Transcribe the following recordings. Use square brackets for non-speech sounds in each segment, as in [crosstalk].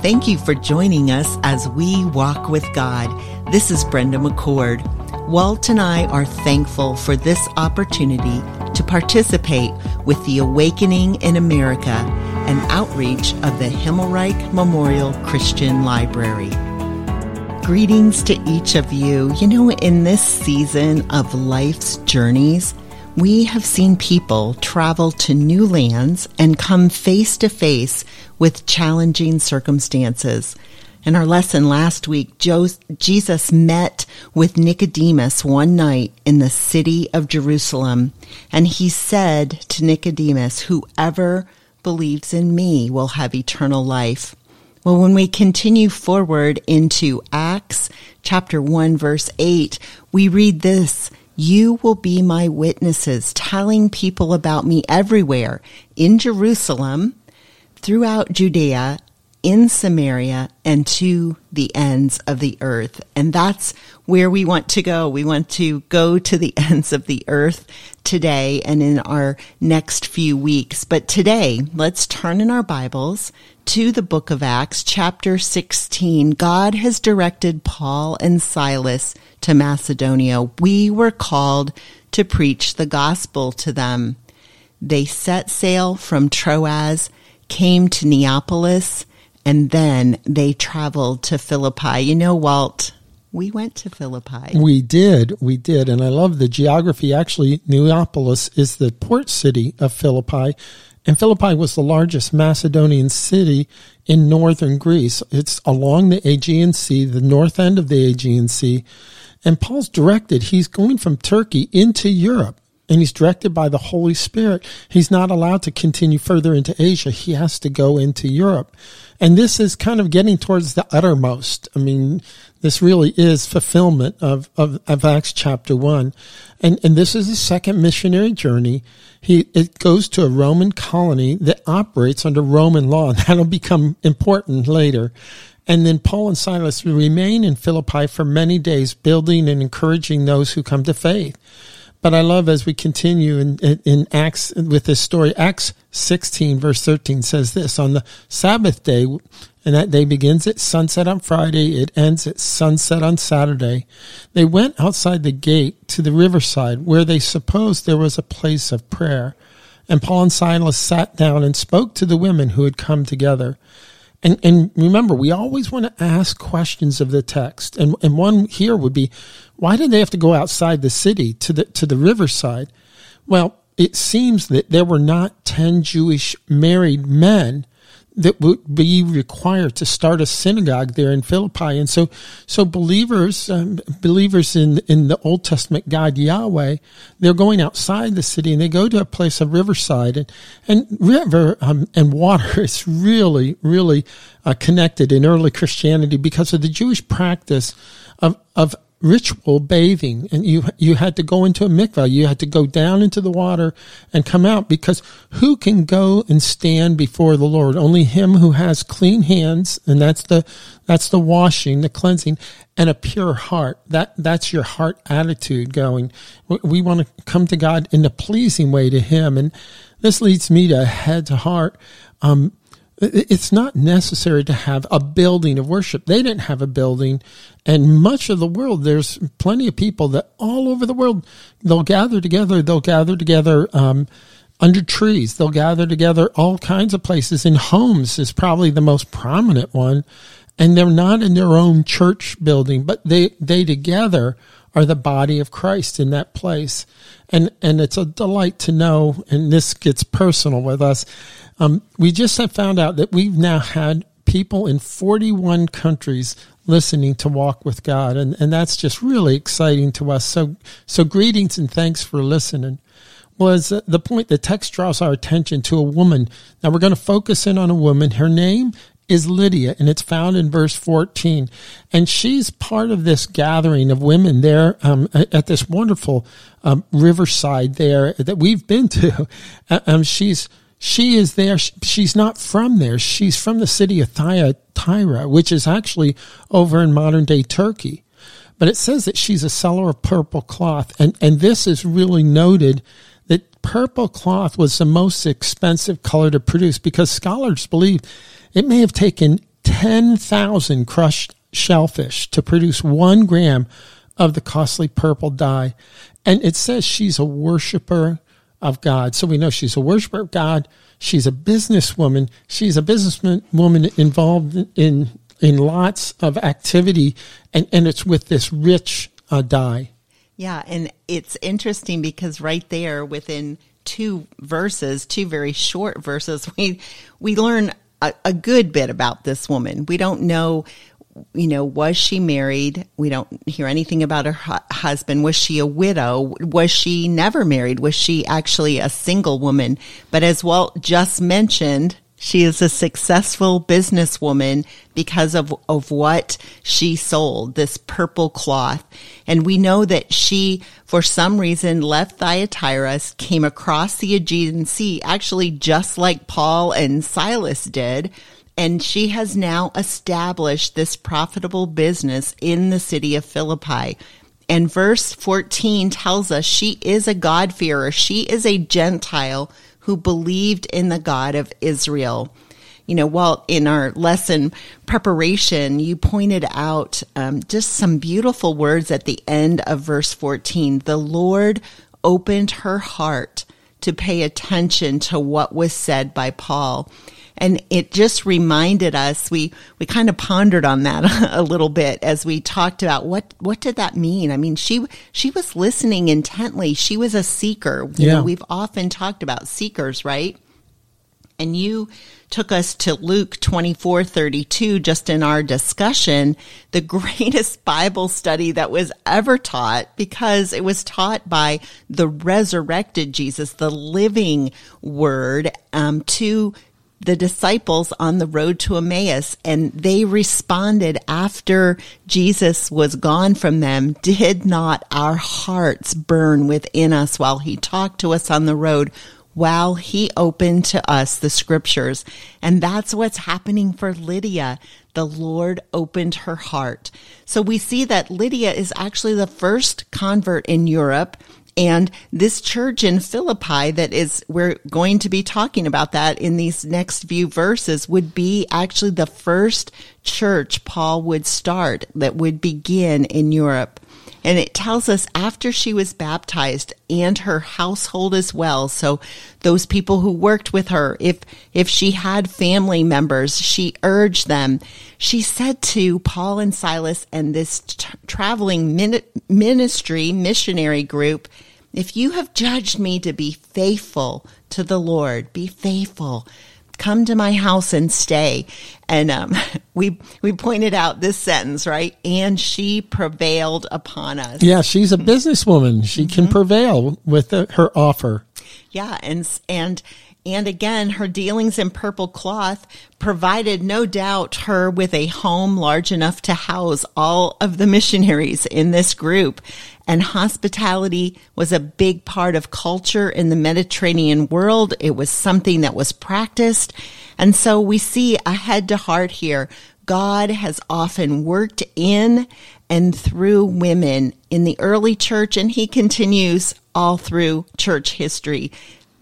Thank you for joining us as we walk with God. This is Brenda McCord. Walt and I are thankful for this opportunity to participate with the Awakening in America, an outreach of the Himmelreich Memorial Christian Library. Greetings to each of you. You know, in this season of life's journeys, we have seen people travel to new lands and come face to face with challenging circumstances. In our lesson last week, Jesus met with Nicodemus one night in the city of Jerusalem, and he said to Nicodemus, Whoever believes in me will have eternal life. Well, when we continue forward into Acts chapter 1, verse 8, we read this you will be my witnesses, telling people about me everywhere in Jerusalem, throughout Judea, in Samaria, and to the ends of the earth. And that's where we want to go. We want to go to the [laughs] ends of the earth today and in our next few weeks. But today, let's turn in our Bibles to the book of Acts, chapter 16. God has directed Paul and Silas to Macedonia. We were called to preach the gospel to them. They set sail from Troas, came to Neapolis, and then they traveled to Philippi. You know, Walt, we went to Philippi. We did. We did. And I love the geography. Actually, Neapolis is the port city of Philippi. And Philippi was the largest Macedonian city in northern Greece. It's along the Aegean Sea, the north end of the Aegean Sea. And Paul's directed, he's going from Turkey into Europe and he's directed by the Holy Spirit. He's not allowed to continue further into Asia. He has to go into Europe. And this is kind of getting towards the uttermost. I mean, this really is fulfillment of, of, of Acts chapter one. And, and this is the second missionary journey. He, it goes to a Roman colony that operates under Roman law. And [laughs] that'll become important later. And then Paul and Silas remain in Philippi for many days, building and encouraging those who come to faith. But I love as we continue in, in Acts with this story, Acts 16 verse 13 says this, on the Sabbath day, and that day begins at sunset on Friday, it ends at sunset on Saturday. They went outside the gate to the riverside where they supposed there was a place of prayer. And Paul and Silas sat down and spoke to the women who had come together. And, and remember, we always want to ask questions of the text. And, and one here would be, why did they have to go outside the city to the, to the riverside? Well, it seems that there were not 10 Jewish married men that would be required to start a synagogue there in Philippi. And so, so believers, um, believers in, in the Old Testament God Yahweh, they're going outside the city and they go to a place of riverside and, and river um, and water [laughs] is really, really uh, connected in early Christianity because of the Jewish practice of, of ritual bathing and you you had to go into a mikvah. You had to go down into the water and come out because who can go and stand before the lord? Only him who has clean hands and that's the that's the washing the cleansing and a pure heart. That that's your heart attitude going. We want to come to god in a pleasing way to him and this leads me to head to heart. Um, it's not necessary to have a building of worship. They didn't have a building. And much of the world, there's plenty of people that all over the world, they'll gather together. They'll gather together, um, under trees. They'll gather together all kinds of places. In homes is probably the most prominent one. And they're not in their own church building, but they, they together are the body of Christ in that place. And, and it's a delight to know, and this gets personal with us, um, we just have found out that we've now had people in 41 countries listening to Walk with God, and, and that's just really exciting to us. So, so greetings and thanks for listening. Was the point the text draws our attention to a woman. Now we're going to focus in on a woman. Her name is Lydia, and it's found in verse 14. And she's part of this gathering of women there um, at this wonderful um, riverside there that we've been to. [laughs] Um, she's she is there. She's not from there. She's from the city of Thyatira, which is actually over in modern day Turkey. But it says that she's a seller of purple cloth. And, and this is really noted that purple cloth was the most expensive color to produce because scholars believe it may have taken 10,000 crushed shellfish to produce one gram of the costly purple dye. And it says she's a worshiper of God. So we know she's a worshiper of God. She's a businesswoman. She's a businesswoman involved in in lots of activity, and, and it's with this rich uh, dye. Yeah, and it's interesting because right there within two verses, two very short verses, [laughs] we we learn a, a good bit about this woman. We don't know you know, was she married? We don't hear anything about her hu- husband. Was she a widow? Was she never married? Was she actually a single woman? But as Walt just mentioned, she is a successful businesswoman because of, of what she sold, this purple cloth. And we know that she, for some reason, left Thyatira, came across the Aegean Sea, actually just like Paul and Silas did and she has now established this profitable business in the city of Philippi. And verse 14 tells us she is a God-fearer. She is a Gentile who believed in the God of Israel. You know, while in our lesson preparation, you pointed out um, just some beautiful words at the end of verse 14. The Lord opened her heart to pay attention to what was said by Paul. And it just reminded us, we, we kind of pondered on that [laughs] a little bit as we talked about what, what did that mean? I mean, she, she was listening intently. She was a seeker. You yeah. know, we've often talked about seekers, right? And you took us to Luke 24, 32, just in our discussion, the [laughs] greatest Bible study that was ever taught because it was taught by the resurrected Jesus, the living word, um, to the disciples on the road to Emmaus and they responded after Jesus was gone from them. Did not our hearts burn within us while he talked to us on the road? While he opened to us the scriptures. And that's what's happening for Lydia. The Lord opened her heart. So we see that Lydia is actually the first convert in Europe and this church in Philippi that is, we're going to be talking about that in these next few verses would be actually the first church Paul would start that would begin in Europe. And it tells us after she was baptized and her household as well. So those people who worked with her, if, if she had family members, she urged them. She said to Paul and Silas and this t- traveling min- ministry missionary group, if you have judged me to be faithful to the Lord, be faithful. Come to my house and stay. And um, [laughs] we we pointed out this sentence, right? And she prevailed upon us. Yeah, she's a businesswoman. She mm-hmm. can prevail with the, her offer. Yeah, and and and again, her dealings in purple cloth provided no doubt her with a home large enough to house all of the missionaries in this group. And hospitality was a big part of culture in the Mediterranean world. It was something that was practiced. And so we see a head to heart here. God has often worked in and through women in the early church, and he continues all through church history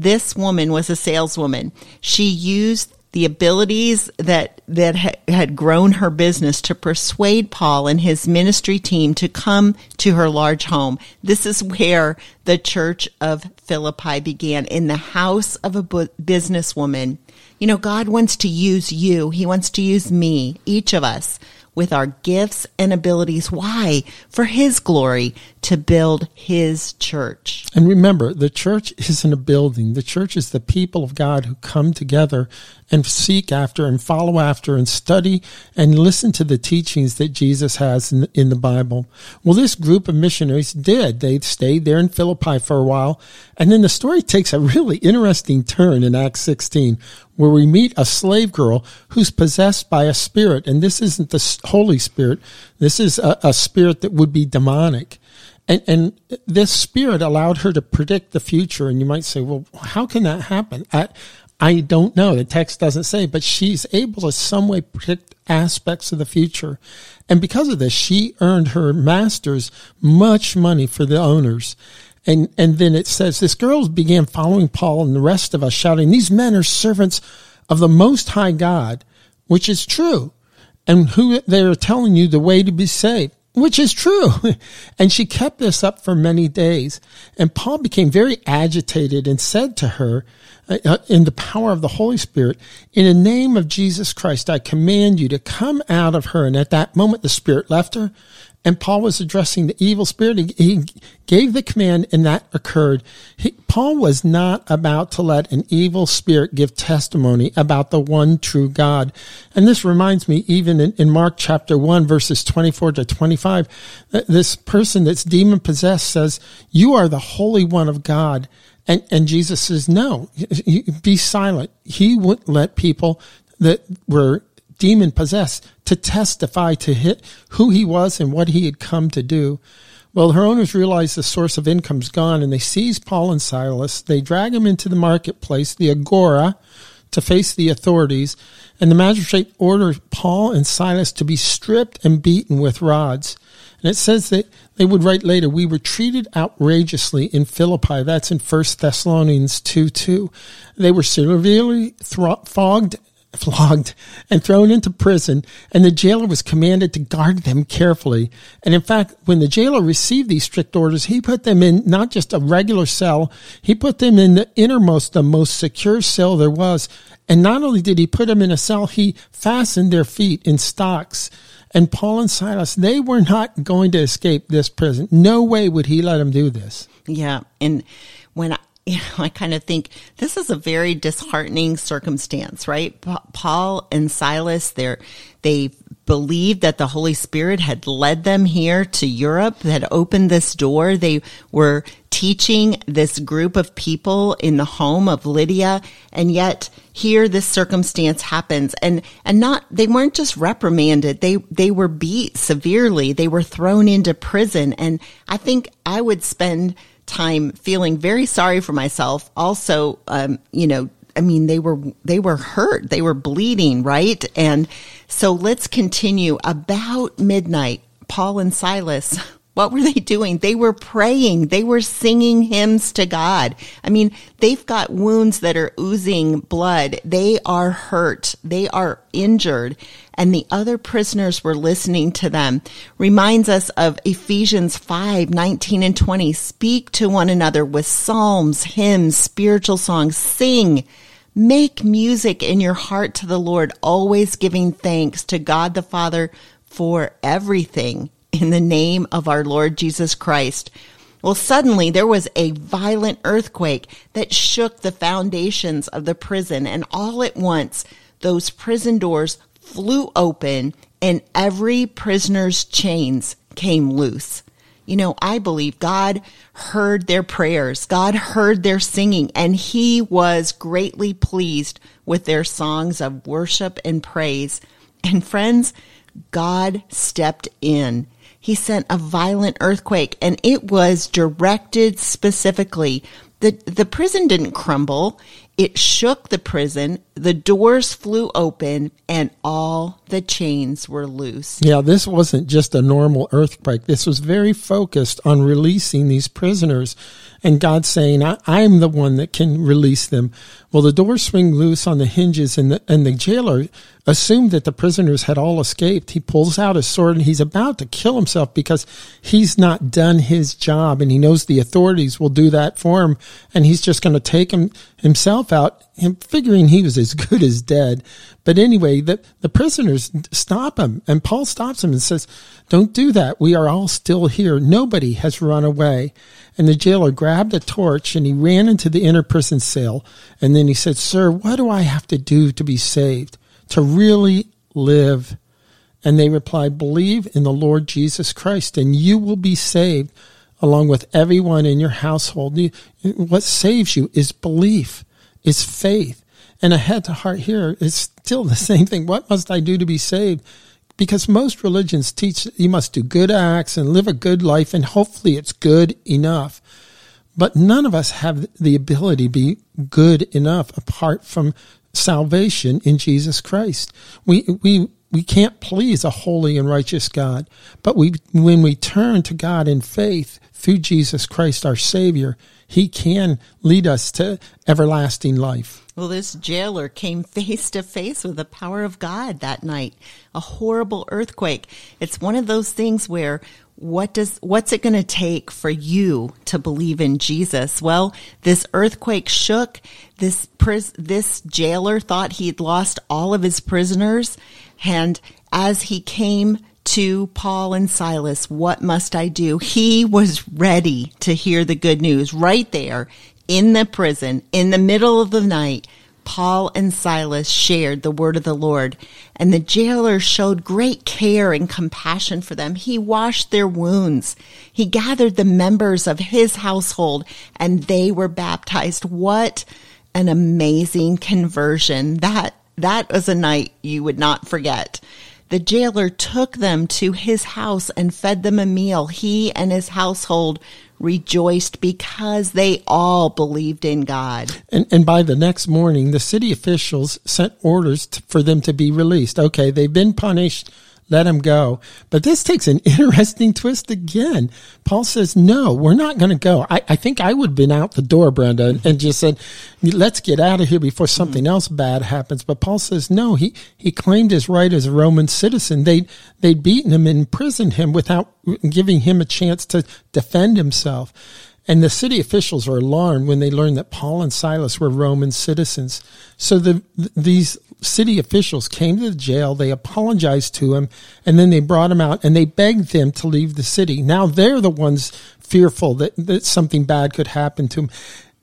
this woman was a saleswoman. She used the abilities that that ha- had grown her business to persuade Paul and his ministry team to come to her large home. This is where the church of Philippi began in the house of a bu- businesswoman. You know, God wants to use you. He wants to use me, each of us with our gifts and abilities. Why? For His glory, to build His church. And remember, the church isn't a building. The church is the people of God who come together and seek after and follow after and study and listen to the teachings that Jesus has in, in the Bible. Well, this group of missionaries did. They stayed there in Philippi for a while. And then the story takes a really interesting turn in Acts 16 where we meet a slave girl who's possessed by a spirit. And this isn't the Holy Spirit. This is a, a spirit that would be demonic. And, and this spirit allowed her to predict the future. And you might say, well, how can that happen? I, I don't know. The text doesn't say, but she's able to some way predict aspects of the future. And because of this, she earned her masters much money for the owners. And, and then it says this girl began following Paul and the rest of us shouting, these men are servants of the most high God, which is true. and who they are telling you the way to be saved which is true. [laughs] And she kept this up for many days. And Paul became very agitated and said to her, uh, uh, in the power of the Holy Spirit, in the name of Jesus Christ, I command you to come out of her. And at that moment, the Spirit left her and Paul was addressing the evil spirit. He, gave the command and that occurred. He, Paul was not about to let an evil spirit give testimony about the one true God. And this reminds me, even in, in Mark chapter 1, verses 24 to 25, this person that's demon possessed says, You are the Holy One of God. And, and Jesus says, No, be silent. He wouldn't let people that were demon possessed to testify to hit who he was and what he had come to do. Well, her owners realize the source of income's gone and they seize Paul and Silas. They drag them into the marketplace, the agora, to face the authorities. And the magistrate orders Paul and Silas to be stripped and beaten with rods. And it says that they would write later, we were treated outrageously in Philippi. That's in 1 Thessalonians 2 2. They were severely flogged flogged and thrown into prison, and the jailer was commanded to guard them carefully. And in fact, when the jailer received these strict orders, he put them in not just a regular cell, he put them in the innermost, the most secure cell there was. And not only did he put them in a cell, he fastened their feet in stocks. And Paul and Silas, they were not going to escape this prison. No way would he let them do this. Yeah. And when [laughs] you know, I kind of think this is a very disheartening circumstance, right? Paul and Silas, they're, they believed that the Holy Spirit had led them here to Europe, had opened this door. They were teaching this group of people in the home of Lydia. And yet here this circumstance happens and, and not, they weren't just reprimanded. They, they were beat severely. They were thrown into prison. And I think I would spend time feeling very sorry for myself. Also, um, you know, I mean, they were, they were hurt. They were bleeding, right? And so let's continue. About midnight, Paul and Silas what were they doing? They were praying. They were singing hymns to God. I mean, they've got wounds that are oozing blood. They are hurt. They are injured. And the other prisoners were listening to them. Reminds us of Ephesians 5, 19 and 20. Speak to one another with psalms, hymns, spiritual songs. Sing. Make music in your heart to the Lord, always giving thanks to God the Father for everything in the name of our Lord Jesus Christ. Well, suddenly there was a violent earthquake that shook the foundations of the prison, and all at once those prison doors flew open and every prisoner's chains came loose. You know, I believe God heard their prayers. God heard their singing and he was greatly pleased with their songs of worship and praise. And friends, God stepped in he sent a violent earthquake and it was directed specifically. The, the prison didn't crumble. It shook the prison. The doors flew open and all the chains were loose. Yeah, this wasn't just a normal earthquake. This was very focused on releasing these prisoners and God saying, I, am the one that can release them. Well, the doors swing loose on the hinges and the, and the jailer assumed that the prisoners had all escaped. He pulls out his sword and he's about to kill himself because he's not done his job and he knows the authorities will do that for him and he's just going to take him himself out, him figuring he was as good as dead. But anyway, the, the prisoners stop him and Paul stops him and says, don't do that. We are all still here. Nobody has run away. And the jailer grabbed a torch and he ran into the inner prison cell. And then he said, sir, what do I have to do to be saved? To really live? And they replied, believe in the Lord Jesus Christ and you will be saved along with everyone in your household. What saves you is belief, is faith. And a head to heart here is still the [laughs] same thing. What must I do to be saved? Because most religions teach you must do good acts and live a good life, and hopefully it's good enough. But none of us have the ability to be good enough apart from salvation in Jesus Christ. We, we we can't please a holy and righteous God. But we, when we turn to God in faith through Jesus Christ, our Savior, He can lead us to everlasting life. Well, this jailer came [laughs] face to face with the power of God that night. A horrible earthquake. It's one of those things where what does what's it going to take for you to believe in Jesus? Well, this earthquake shook. This pris- this jailer thought he'd lost all of his prisoners, and as he came to Paul and Silas, what must I do? He was ready to hear the good news right there in the prison in the middle of the night. Paul and Silas shared the word of the Lord, and the jailer showed great care and compassion for them. He washed their wounds. He gathered the members of his household, and they were baptized. What an amazing conversion. That, that was a night you would not forget. The jailer took them to his house and fed them a meal. He and his household rejoiced because they all believed in God. And, and by the next morning, the city officials sent orders to, for them to be released. Okay, they've been punished let him go. But this takes an [laughs] interesting twist again. Paul says, no, we're not going to go. I, I, think I would have been out the door, Brenda, and, and just said, let's get out of here before something mm-hmm. else bad happens. But Paul says, no, he, he claimed his right as a Roman citizen. They, they'd beaten him and imprisoned him without giving him a chance to defend himself. And the city officials are alarmed when they learn that Paul and Silas were Roman citizens. So the, these city officials came to the jail, they apologized to him, and then they brought him out and they begged them to leave the city. Now they're the ones fearful that, that something bad could happen to him.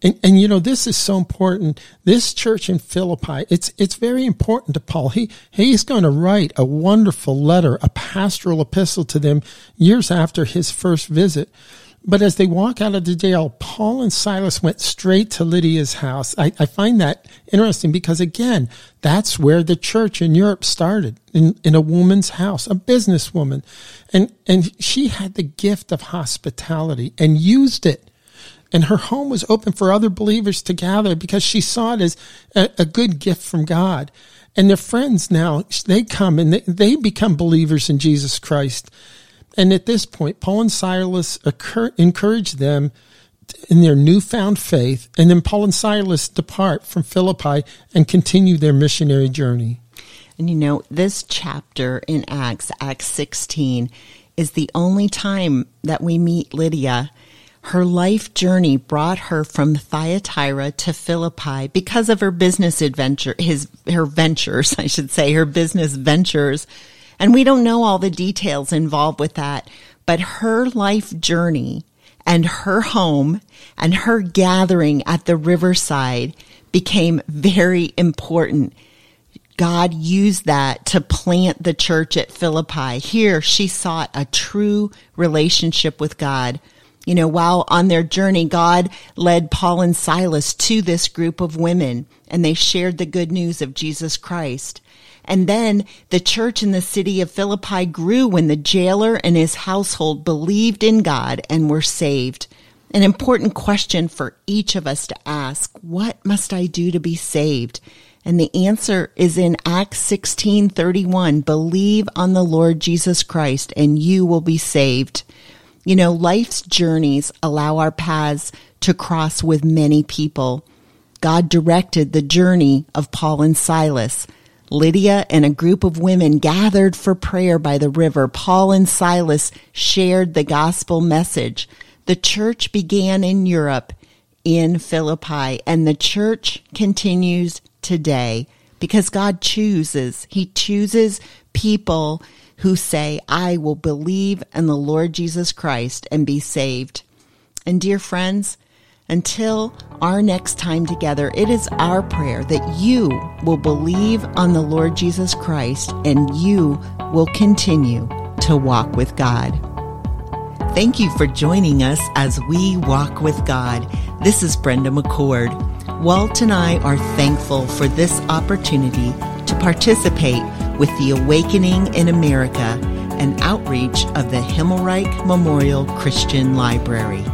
And, and you know this is so important. This church in Philippi, it's it's very important to Paul. He he's going to write a wonderful letter, a pastoral epistle to them years after his first visit. But as they walk out of the jail, Paul and Silas went straight to Lydia's house. I, I, find that interesting because again, that's where the church in Europe started, in, in a woman's house, a businesswoman. And, and she had the gift of hospitality and used it. And her home was open for other believers to gather because she saw it as a, a good gift from God. And their friends now, they come and they, they become believers in Jesus Christ. And at this point, Paul and Silas occur, encourage them in their newfound faith, and then Paul and Silas depart from Philippi and continue their missionary journey. And you know, this chapter in Acts, Acts 16, is the only time that we meet Lydia. Her life journey brought her from Thyatira to Philippi because of her business adventure, his, her ventures, [laughs] I should say, her business ventures and we don't know all the details involved with that, but her life journey and her home and her gathering at the riverside became very important. God used that to plant the church at Philippi. Here, she sought a true relationship with God. You know, while on their journey, God led Paul and Silas to this group of women and they shared the good news of Jesus Christ. And then the church in the city of Philippi grew when the jailer and his household believed in God and were saved. An important question for each of us to ask, what must I do to be saved? And the answer is in Acts 16:31, believe on the Lord Jesus Christ and you will be saved. You know, life's journeys allow our paths to cross with many people. God directed the journey of Paul and Silas. Lydia and a group of women gathered for prayer by the river. Paul and Silas shared the gospel message. The church began in Europe, in Philippi, and the church continues today because God chooses. He chooses people who say, I will believe in the Lord Jesus Christ and be saved. And dear friends, until our next time together, it is our prayer that you will believe on the Lord Jesus Christ and you will continue to walk with God. Thank you for joining us as we walk with God. This is Brenda McCord. Walt and I are thankful for this opportunity to participate with the Awakening in America, an outreach of the Himmelreich Memorial Christian Library.